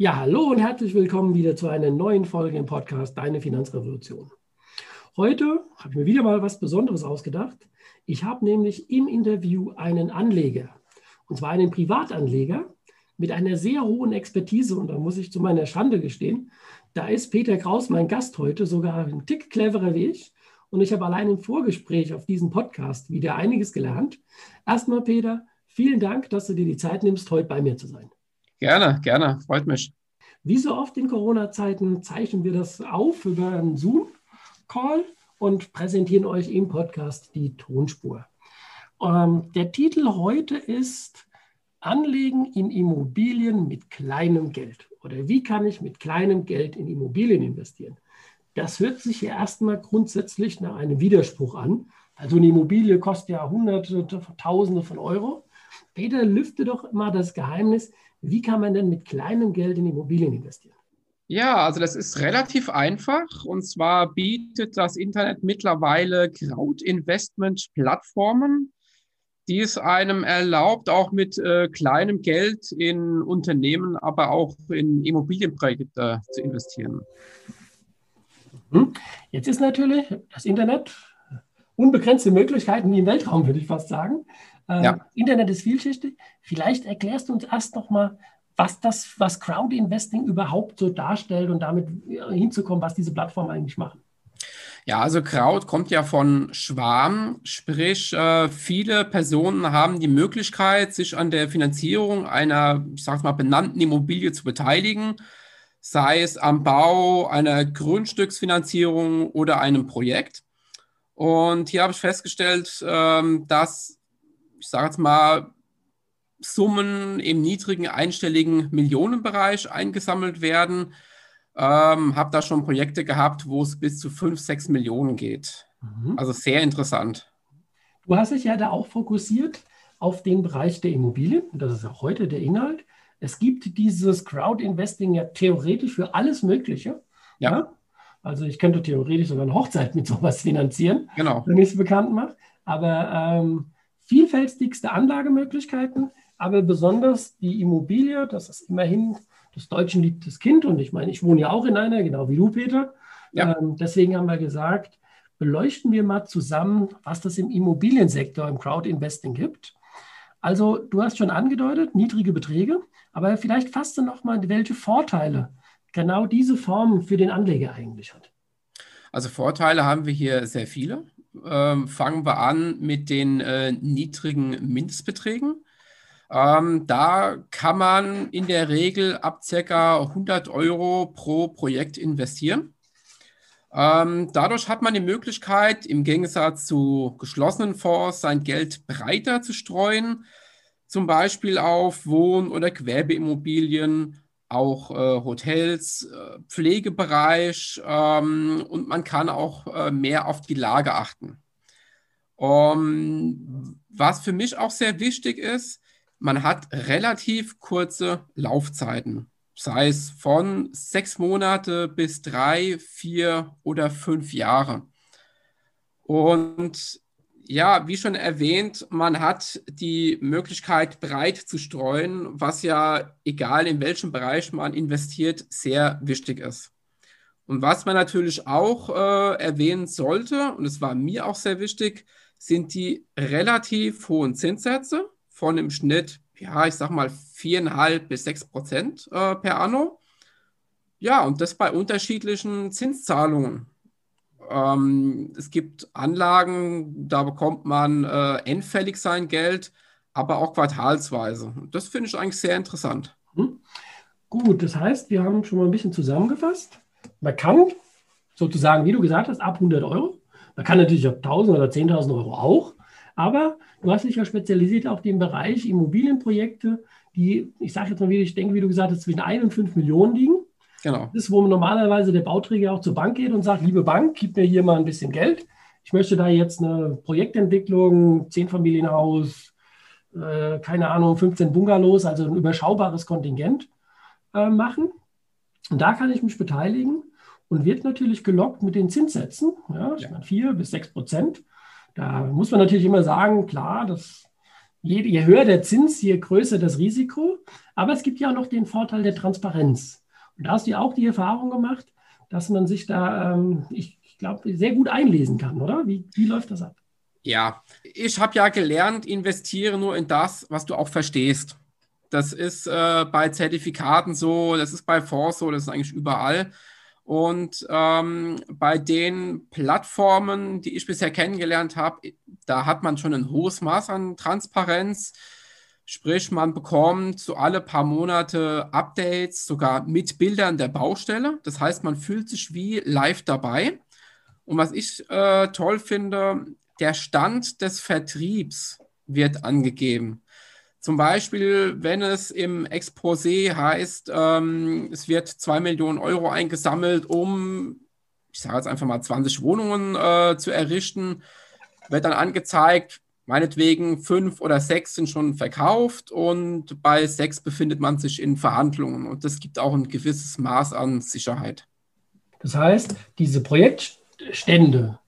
Ja, hallo und herzlich willkommen wieder zu einer neuen Folge im Podcast Deine Finanzrevolution. Heute habe ich mir wieder mal was Besonderes ausgedacht. Ich habe nämlich im Interview einen Anleger, und zwar einen Privatanleger mit einer sehr hohen Expertise. Und da muss ich zu meiner Schande gestehen, da ist Peter Kraus mein Gast heute, sogar ein Tick cleverer wie ich. Und ich habe allein im Vorgespräch auf diesem Podcast wieder einiges gelernt. Erstmal, Peter, vielen Dank, dass du dir die Zeit nimmst, heute bei mir zu sein. Gerne, gerne, freut mich. Wie so oft in Corona-Zeiten zeichnen wir das auf über einen Zoom-Call und präsentieren euch im Podcast die Tonspur. Ähm, der Titel heute ist Anlegen in Immobilien mit kleinem Geld. Oder wie kann ich mit kleinem Geld in Immobilien investieren? Das hört sich ja erstmal grundsätzlich nach einem Widerspruch an. Also eine Immobilie kostet ja Hunderte, Tausende von Euro. Peter, lüfte doch mal das Geheimnis, wie kann man denn mit kleinem Geld in Immobilien investieren? Ja, also das ist relativ einfach. Und zwar bietet das Internet mittlerweile Crowd-Investment-Plattformen, die es einem erlaubt, auch mit äh, kleinem Geld in Unternehmen, aber auch in Immobilienprojekte zu investieren. Mhm. Jetzt ist natürlich das Internet unbegrenzte Möglichkeiten wie im Weltraum, würde ich fast sagen. Ähm, ja. Internet ist vielschichtig. Vielleicht erklärst du uns erst noch mal, was das, was Crowd Investing überhaupt so darstellt und damit hinzukommen, was diese Plattformen eigentlich machen. Ja, also Crowd kommt ja von Schwarm, sprich äh, viele Personen haben die Möglichkeit, sich an der Finanzierung einer, ich sage mal, benannten Immobilie zu beteiligen, sei es am Bau einer Grundstücksfinanzierung oder einem Projekt. Und hier habe ich festgestellt, ähm, dass ich sage jetzt mal, Summen im niedrigen einstelligen Millionenbereich eingesammelt werden. Ähm, habe da schon Projekte gehabt, wo es bis zu 5, 6 Millionen geht. Mhm. Also sehr interessant. Du hast dich ja da auch fokussiert auf den Bereich der Immobilien. Das ist auch heute der Inhalt. Es gibt dieses Crowd-Investing ja theoretisch für alles Mögliche. Ja. ja. Also ich könnte theoretisch sogar eine Hochzeit mit sowas finanzieren, genau. wenn ich es bekannt mache. Aber ähm, vielfältigste Anlagemöglichkeiten, aber besonders die Immobilie, das ist immerhin das Deutschen liebtes Kind. Und ich meine, ich wohne ja auch in einer, genau wie du, Peter. Ja. Ähm, deswegen haben wir gesagt, beleuchten wir mal zusammen, was das im Immobiliensektor, im Crowd-Investing gibt. Also, du hast schon angedeutet, niedrige Beträge, aber vielleicht fasst du noch mal, welche Vorteile genau diese Form für den Anleger eigentlich hat. Also Vorteile haben wir hier sehr viele ähm, fangen wir an mit den äh, niedrigen Mindestbeträgen. Ähm, da kann man in der Regel ab ca. 100 Euro pro Projekt investieren. Ähm, dadurch hat man die Möglichkeit, im Gegensatz zu geschlossenen Fonds sein Geld breiter zu streuen, zum Beispiel auf Wohn- oder Gewerbeimmobilien, auch äh, Hotels, äh, Pflegebereich ähm, und man kann auch äh, mehr auf die Lage achten. Um, was für mich auch sehr wichtig ist, man hat relativ kurze Laufzeiten, sei es von sechs Monate bis drei, vier oder fünf Jahre. Und ja, wie schon erwähnt, man hat die Möglichkeit, breit zu streuen, was ja, egal in welchem Bereich man investiert, sehr wichtig ist. Und was man natürlich auch äh, erwähnen sollte, und es war mir auch sehr wichtig, sind die relativ hohen Zinssätze von im Schnitt, ja, ich sag mal, viereinhalb bis sechs Prozent äh, per anno. Ja, und das bei unterschiedlichen Zinszahlungen. Ähm, es gibt Anlagen, da bekommt man äh, endfällig sein Geld, aber auch quartalsweise. Das finde ich eigentlich sehr interessant. Hm. Gut, das heißt, wir haben schon mal ein bisschen zusammengefasst. Man kann sozusagen, wie du gesagt hast, ab 100 Euro. Man kann natürlich ab 1000 oder 10.000 Euro auch. Aber du hast dich ja spezialisiert auf den Bereich Immobilienprojekte, die, ich sage jetzt mal wieder, ich denke, wie du gesagt hast, zwischen 1 und 5 Millionen liegen. Genau. Das ist, wo normalerweise der Bauträger auch zur Bank geht und sagt, liebe Bank, gib mir hier mal ein bisschen Geld. Ich möchte da jetzt eine Projektentwicklung, zehn Familienhaus, äh, keine Ahnung, 15 Bungalows, also ein überschaubares Kontingent äh, machen. Und da kann ich mich beteiligen und wird natürlich gelockt mit den Zinssätzen. Ja, ich meine, 4 bis 6 Prozent. Da muss man natürlich immer sagen, klar, das, je, je höher der Zins, je größer das Risiko. Aber es gibt ja auch noch den Vorteil der Transparenz. Und da hast du ja auch die Erfahrung gemacht, dass man sich da, ähm, ich, glaube, sehr gut einlesen kann, oder? Wie, wie läuft das ab? Ja, ich habe ja gelernt, investiere nur in das, was du auch verstehst. Das ist äh, bei Zertifikaten so, das ist bei Fonds so, das ist eigentlich überall. Und ähm, bei den Plattformen, die ich bisher kennengelernt habe, da hat man schon ein hohes Maß an Transparenz. Sprich, man bekommt so alle paar Monate Updates, sogar mit Bildern der Baustelle. Das heißt, man fühlt sich wie live dabei. Und was ich äh, toll finde, der Stand des Vertriebs wird angegeben. Zum Beispiel, wenn es im Exposé heißt, ähm, es wird zwei Millionen Euro eingesammelt, um, ich sage jetzt einfach mal 20 Wohnungen äh, zu errichten, wird dann angezeigt, meinetwegen fünf oder sechs sind schon verkauft und bei sechs befindet man sich in Verhandlungen. Und das gibt auch ein gewisses Maß an Sicherheit. Das heißt, diese Projektstände,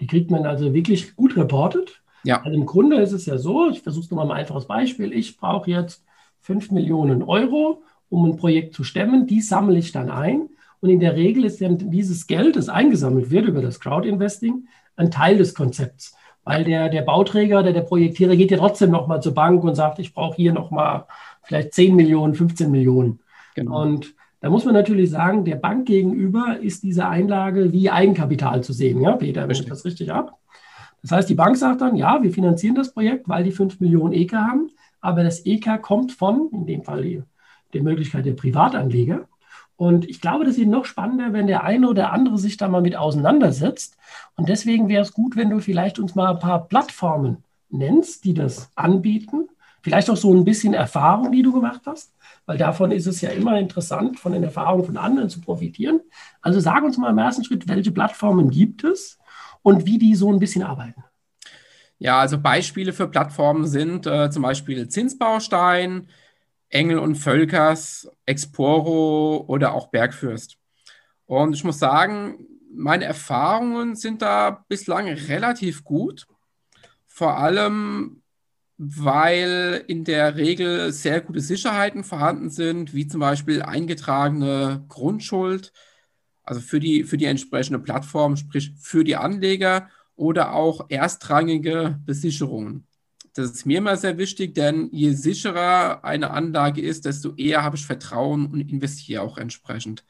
die kriegt man also wirklich gut reportet. Ja. Also im Grunde ist es ja so, ich versuche es nochmal ein einfaches Beispiel. Ich brauche jetzt 5 Millionen Euro, um ein Projekt zu stemmen. Die sammle ich dann ein. Und in der Regel ist dann dieses Geld, das eingesammelt wird über das Crowdinvesting, ein Teil des Konzepts. Weil der, der Bauträger oder der Projektierer geht ja trotzdem nochmal zur Bank und sagt, ich brauche hier nochmal vielleicht 10 Millionen, 15 Millionen. Genau. Und da muss man natürlich sagen, der Bank gegenüber ist diese Einlage wie Eigenkapital zu sehen. Ja, Peter, wenn ich das richtig ab? Das heißt, die Bank sagt dann, ja, wir finanzieren das Projekt, weil die 5 Millionen EK haben, aber das EK kommt von, in dem Fall die, der Möglichkeit der Privatanleger. Und ich glaube, das ist noch spannender, wenn der eine oder andere sich da mal mit auseinandersetzt. Und deswegen wäre es gut, wenn du vielleicht uns mal ein paar Plattformen nennst, die das anbieten. Vielleicht auch so ein bisschen Erfahrung, die du gemacht hast, weil davon ist es ja immer interessant, von den Erfahrungen von anderen zu profitieren. Also sag uns mal im ersten Schritt, welche Plattformen gibt es und wie die so ein bisschen arbeiten. Ja, also Beispiele für Plattformen sind äh, zum Beispiel Zinsbaustein, Engel und Völkers, Exporo oder auch Bergfürst. Und ich muss sagen, meine Erfahrungen sind da bislang relativ gut. Vor allem, weil in der Regel sehr gute Sicherheiten vorhanden sind, wie zum Beispiel eingetragene Grundschuld, also für die, für die entsprechende Plattform, sprich für die Anleger oder auch erstrangige Besicherungen. Das ist mir immer sehr wichtig, denn je sicherer eine Anlage ist, desto eher habe ich Vertrauen und investiere auch entsprechend.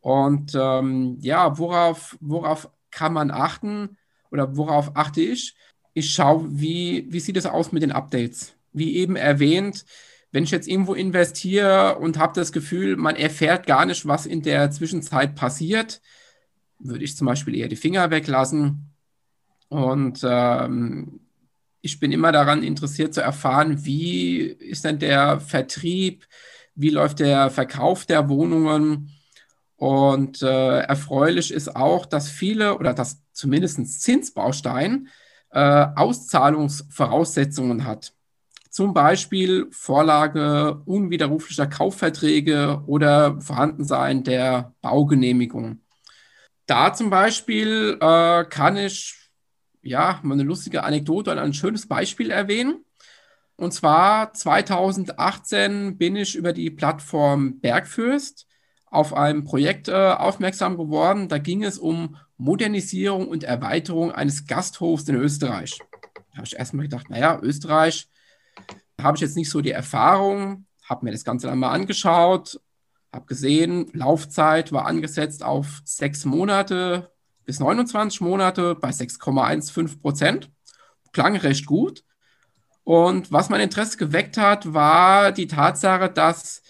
Und ähm, ja, worauf, worauf kann man achten oder worauf achte ich? Ich schaue, wie, wie sieht es aus mit den Updates. Wie eben erwähnt, wenn ich jetzt irgendwo investiere und habe das Gefühl, man erfährt gar nicht, was in der Zwischenzeit passiert, würde ich zum Beispiel eher die Finger weglassen. Und ähm, ich bin immer daran interessiert zu erfahren, wie ist denn der Vertrieb, wie läuft der Verkauf der Wohnungen. Und äh, erfreulich ist auch, dass viele oder dass zumindest Zinsbaustein äh, Auszahlungsvoraussetzungen hat. Zum Beispiel Vorlage unwiderruflicher Kaufverträge oder Vorhandensein der Baugenehmigung. Da zum Beispiel äh, kann ich ja mal eine lustige Anekdote und ein schönes Beispiel erwähnen. Und zwar 2018 bin ich über die Plattform Bergfürst auf ein Projekt äh, aufmerksam geworden. Da ging es um Modernisierung und Erweiterung eines Gasthofs in Österreich. Da habe ich erstmal gedacht, naja, Österreich, habe ich jetzt nicht so die Erfahrung, habe mir das Ganze dann mal angeschaut, habe gesehen, Laufzeit war angesetzt auf sechs Monate bis 29 Monate bei 6,15 Prozent. Klang recht gut. Und was mein Interesse geweckt hat, war die Tatsache, dass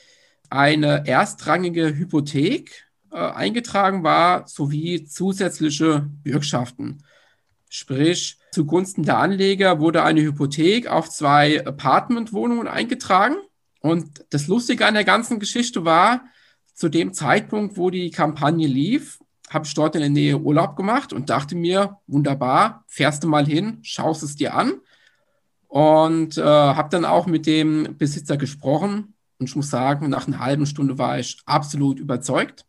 eine erstrangige Hypothek äh, eingetragen war, sowie zusätzliche Bürgschaften. Sprich, zugunsten der Anleger wurde eine Hypothek auf zwei Apartmentwohnungen eingetragen. Und das Lustige an der ganzen Geschichte war, zu dem Zeitpunkt, wo die Kampagne lief, habe ich dort in der Nähe Urlaub gemacht und dachte mir, wunderbar, fährst du mal hin, schaust es dir an. Und äh, habe dann auch mit dem Besitzer gesprochen. Und ich muss sagen, nach einer halben Stunde war ich absolut überzeugt.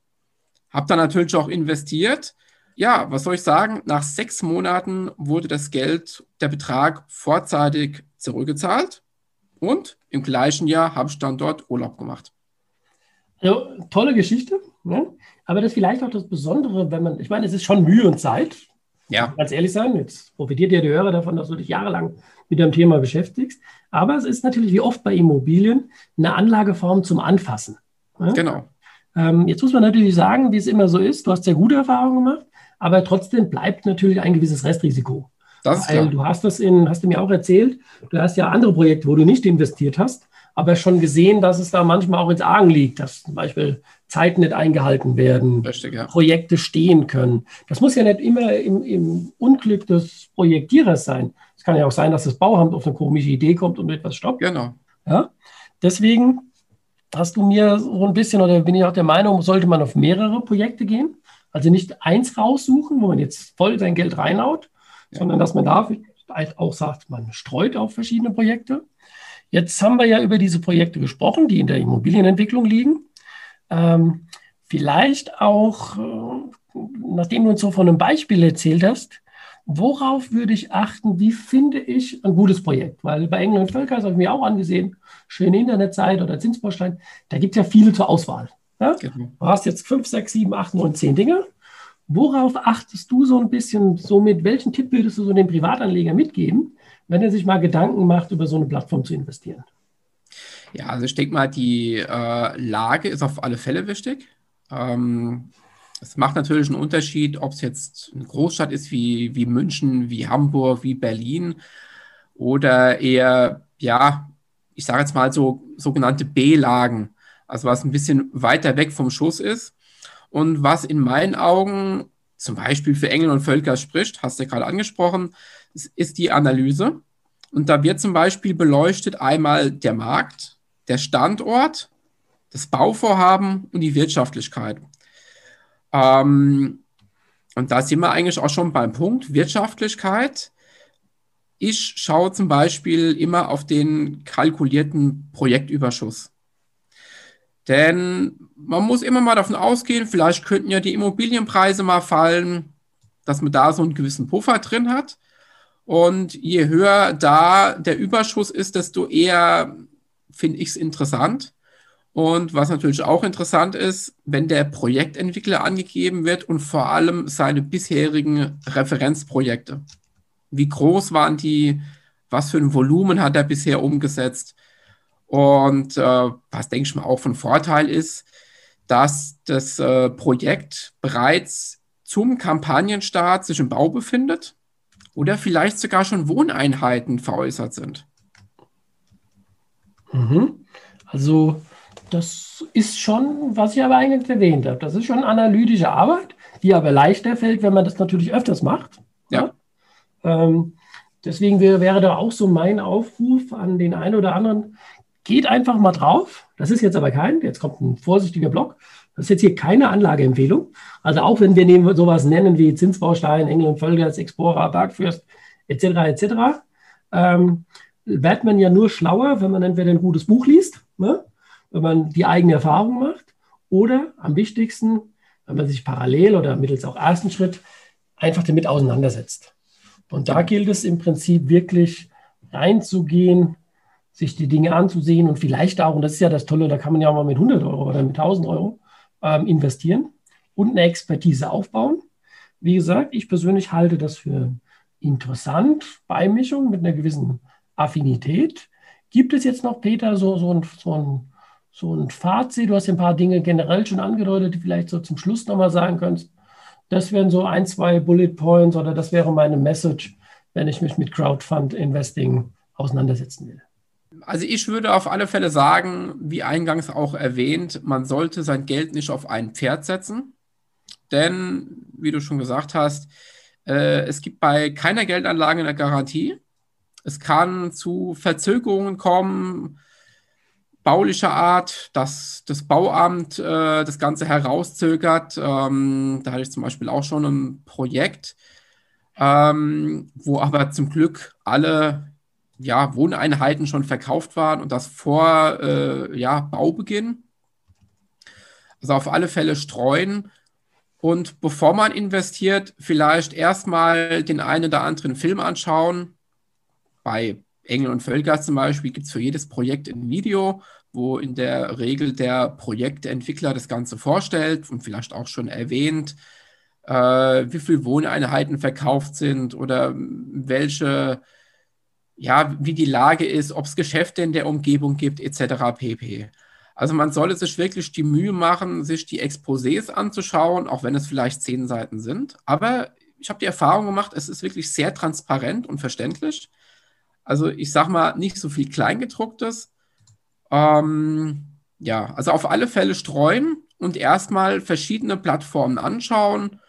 Habe dann natürlich auch investiert. Ja, was soll ich sagen? Nach sechs Monaten wurde das Geld, der Betrag vorzeitig zurückgezahlt. Und im gleichen Jahr habe ich dann dort Urlaub gemacht. Also, tolle Geschichte. Ne? Aber das ist vielleicht auch das Besondere, wenn man, ich meine, es ist schon Mühe und Zeit. Ja. Ganz ehrlich sein, jetzt profitiert ja der Hörer davon, dass du dich jahrelang mit dem Thema beschäftigst. Aber es ist natürlich wie oft bei Immobilien eine Anlageform zum Anfassen. Ne? Genau. Ähm, jetzt muss man natürlich sagen, wie es immer so ist, du hast sehr gute Erfahrungen gemacht, aber trotzdem bleibt natürlich ein gewisses Restrisiko. Das ist Weil klar. du hast das in, hast du mir auch erzählt, du hast ja andere Projekte, wo du nicht investiert hast, aber schon gesehen, dass es da manchmal auch ins Argen liegt, dass zum Beispiel Zeiten nicht eingehalten werden, Richtig, ja. Projekte stehen können. Das muss ja nicht immer im, im, Unglück des Projektierers sein. Es kann ja auch sein, dass das Bauamt auf eine komische Idee kommt und etwas stoppt. Genau. Ja? Deswegen hast du mir so ein bisschen, oder bin ich auch der Meinung, sollte man auf mehrere Projekte gehen? Also nicht eins raussuchen, wo man jetzt voll sein Geld reinhaut, ja. sondern dass man da auch sagt, man streut auf verschiedene Projekte. Jetzt haben wir ja über diese Projekte gesprochen, die in der Immobilienentwicklung liegen. Ähm, vielleicht auch, äh, nachdem du uns so von einem Beispiel erzählt hast, worauf würde ich achten, wie finde ich ein gutes Projekt? Weil bei Engel und Völker, das habe ich mir auch angesehen, schöne Internetseite oder Zinsbaustein, da gibt es ja viele zur Auswahl. Ja? Genau. Du hast jetzt fünf, sechs, sieben, acht, neun, zehn Dinge. Worauf achtest du so ein bisschen, so mit welchen Tipp würdest du so dem Privatanleger mitgeben, wenn er sich mal Gedanken macht, über so eine Plattform zu investieren? Ja, also ich denke mal, die äh, Lage ist auf alle Fälle wichtig. Ähm, es macht natürlich einen Unterschied, ob es jetzt eine Großstadt ist wie, wie München, wie Hamburg, wie Berlin oder eher, ja, ich sage jetzt mal so sogenannte B-Lagen, also was ein bisschen weiter weg vom Schuss ist und was in meinen Augen zum Beispiel für Engel und Völker spricht, hast du ja gerade angesprochen, ist die Analyse. Und da wird zum Beispiel beleuchtet einmal der Markt, der Standort, das Bauvorhaben und die Wirtschaftlichkeit. Ähm, und da sind wir eigentlich auch schon beim Punkt Wirtschaftlichkeit. Ich schaue zum Beispiel immer auf den kalkulierten Projektüberschuss. Denn man muss immer mal davon ausgehen, vielleicht könnten ja die Immobilienpreise mal fallen, dass man da so einen gewissen Puffer drin hat. Und je höher da der Überschuss ist, desto eher finde ich es interessant. Und was natürlich auch interessant ist, wenn der Projektentwickler angegeben wird und vor allem seine bisherigen Referenzprojekte. Wie groß waren die? Was für ein Volumen hat er bisher umgesetzt? Und äh, was denke ich mal auch von Vorteil ist, dass das äh, Projekt bereits zum Kampagnenstart sich im Bau befindet oder vielleicht sogar schon Wohneinheiten veräußert sind. Mhm. Also das ist schon, was ich aber eigentlich erwähnt habe. Das ist schon analytische Arbeit, die aber leichter fällt, wenn man das natürlich öfters macht. Ja. ja? Ähm, deswegen wäre, wäre da auch so mein Aufruf an den einen oder anderen, geht einfach mal drauf. Das ist jetzt aber kein, jetzt kommt ein vorsichtiger Block. Das ist jetzt hier keine Anlageempfehlung. Also auch wenn wir sowas nennen wie Zinsbaustein, Engel und Völkers, Explorer, Bergfürst etc. etc. Ähm, wird man ja nur schlauer, wenn man entweder ein gutes Buch liest, ne? wenn man die eigene Erfahrung macht, oder am wichtigsten, wenn man sich parallel oder mittels auch ersten Schritt einfach damit auseinandersetzt. Und da gilt es im Prinzip wirklich reinzugehen, sich die Dinge anzusehen und vielleicht auch, und das ist ja das Tolle, da kann man ja auch mal mit 100 Euro oder mit 1000 Euro ähm, investieren und eine Expertise aufbauen. Wie gesagt, ich persönlich halte das für interessant, Beimischung mit einer gewissen Affinität. Gibt es jetzt noch, Peter, so, so, ein, so, ein, so ein Fazit? Du hast ein paar Dinge generell schon angedeutet, die vielleicht so zum Schluss nochmal sagen könntest. Das wären so ein, zwei Bullet Points oder das wäre meine Message, wenn ich mich mit Crowdfund Investing auseinandersetzen will. Also ich würde auf alle Fälle sagen, wie eingangs auch erwähnt, man sollte sein Geld nicht auf ein Pferd setzen. Denn, wie du schon gesagt hast, äh, es gibt bei keiner Geldanlage eine Garantie. Es kann zu Verzögerungen kommen baulicher Art, dass das Bauamt äh, das Ganze herauszögert. Ähm, da hatte ich zum Beispiel auch schon ein Projekt, ähm, wo aber zum Glück alle ja, Wohneinheiten schon verkauft waren und das vor äh, ja, Baubeginn. Also auf alle Fälle streuen und bevor man investiert, vielleicht erstmal den einen oder anderen Film anschauen. Bei Engel und Völker zum Beispiel gibt es für jedes Projekt ein Video, wo in der Regel der Projektentwickler das Ganze vorstellt und vielleicht auch schon erwähnt, äh, wie viele Wohneinheiten verkauft sind oder welche, ja, wie die Lage ist, ob es Geschäfte in der Umgebung gibt, etc. pp. Also man sollte sich wirklich die Mühe machen, sich die Exposés anzuschauen, auch wenn es vielleicht zehn Seiten sind. Aber ich habe die Erfahrung gemacht, es ist wirklich sehr transparent und verständlich. Also ich sage mal, nicht so viel Kleingedrucktes. Ähm, ja, also auf alle Fälle streuen und erstmal verschiedene Plattformen anschauen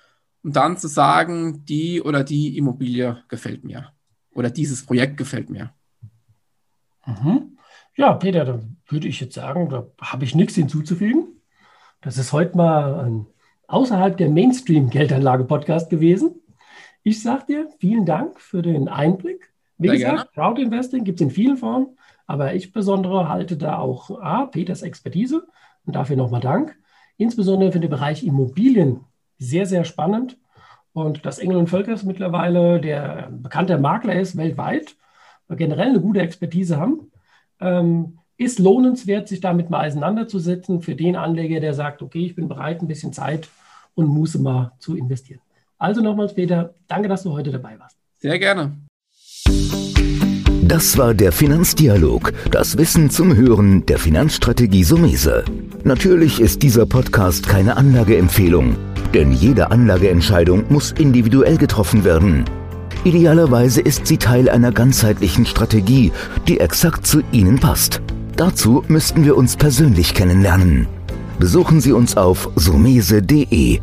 und dann zu sagen, die oder die Immobilie gefällt mir oder dieses Projekt gefällt mir. Mhm. Ja, Peter, da würde ich jetzt sagen, da habe ich nichts hinzuzufügen. Das ist heute mal ein außerhalb der Mainstream-Geldanlage-Podcast gewesen. Ich sage dir vielen Dank für den Einblick. Wie Sehr gesagt, Crowdinvesting gibt es in vielen Formen, aber ich besondere halte da auch A, Peters Expertise und dafür nochmal Dank. Insbesondere für den Bereich Immobilien sehr, sehr spannend. Und dass Engel und Völkers mittlerweile der bekannte Makler ist weltweit, generell eine gute Expertise haben ähm, ist lohnenswert, sich damit mal auseinanderzusetzen für den Anleger, der sagt, okay, ich bin bereit, ein bisschen Zeit und Muße mal zu investieren. Also nochmals, Peter, danke, dass du heute dabei warst. Sehr gerne. Das war der Finanzdialog, das Wissen zum Hören der Finanzstrategie Sumese. Natürlich ist dieser Podcast keine Anlageempfehlung, denn jede Anlageentscheidung muss individuell getroffen werden. Idealerweise ist sie Teil einer ganzheitlichen Strategie, die exakt zu Ihnen passt. Dazu müssten wir uns persönlich kennenlernen. Besuchen Sie uns auf sumese.de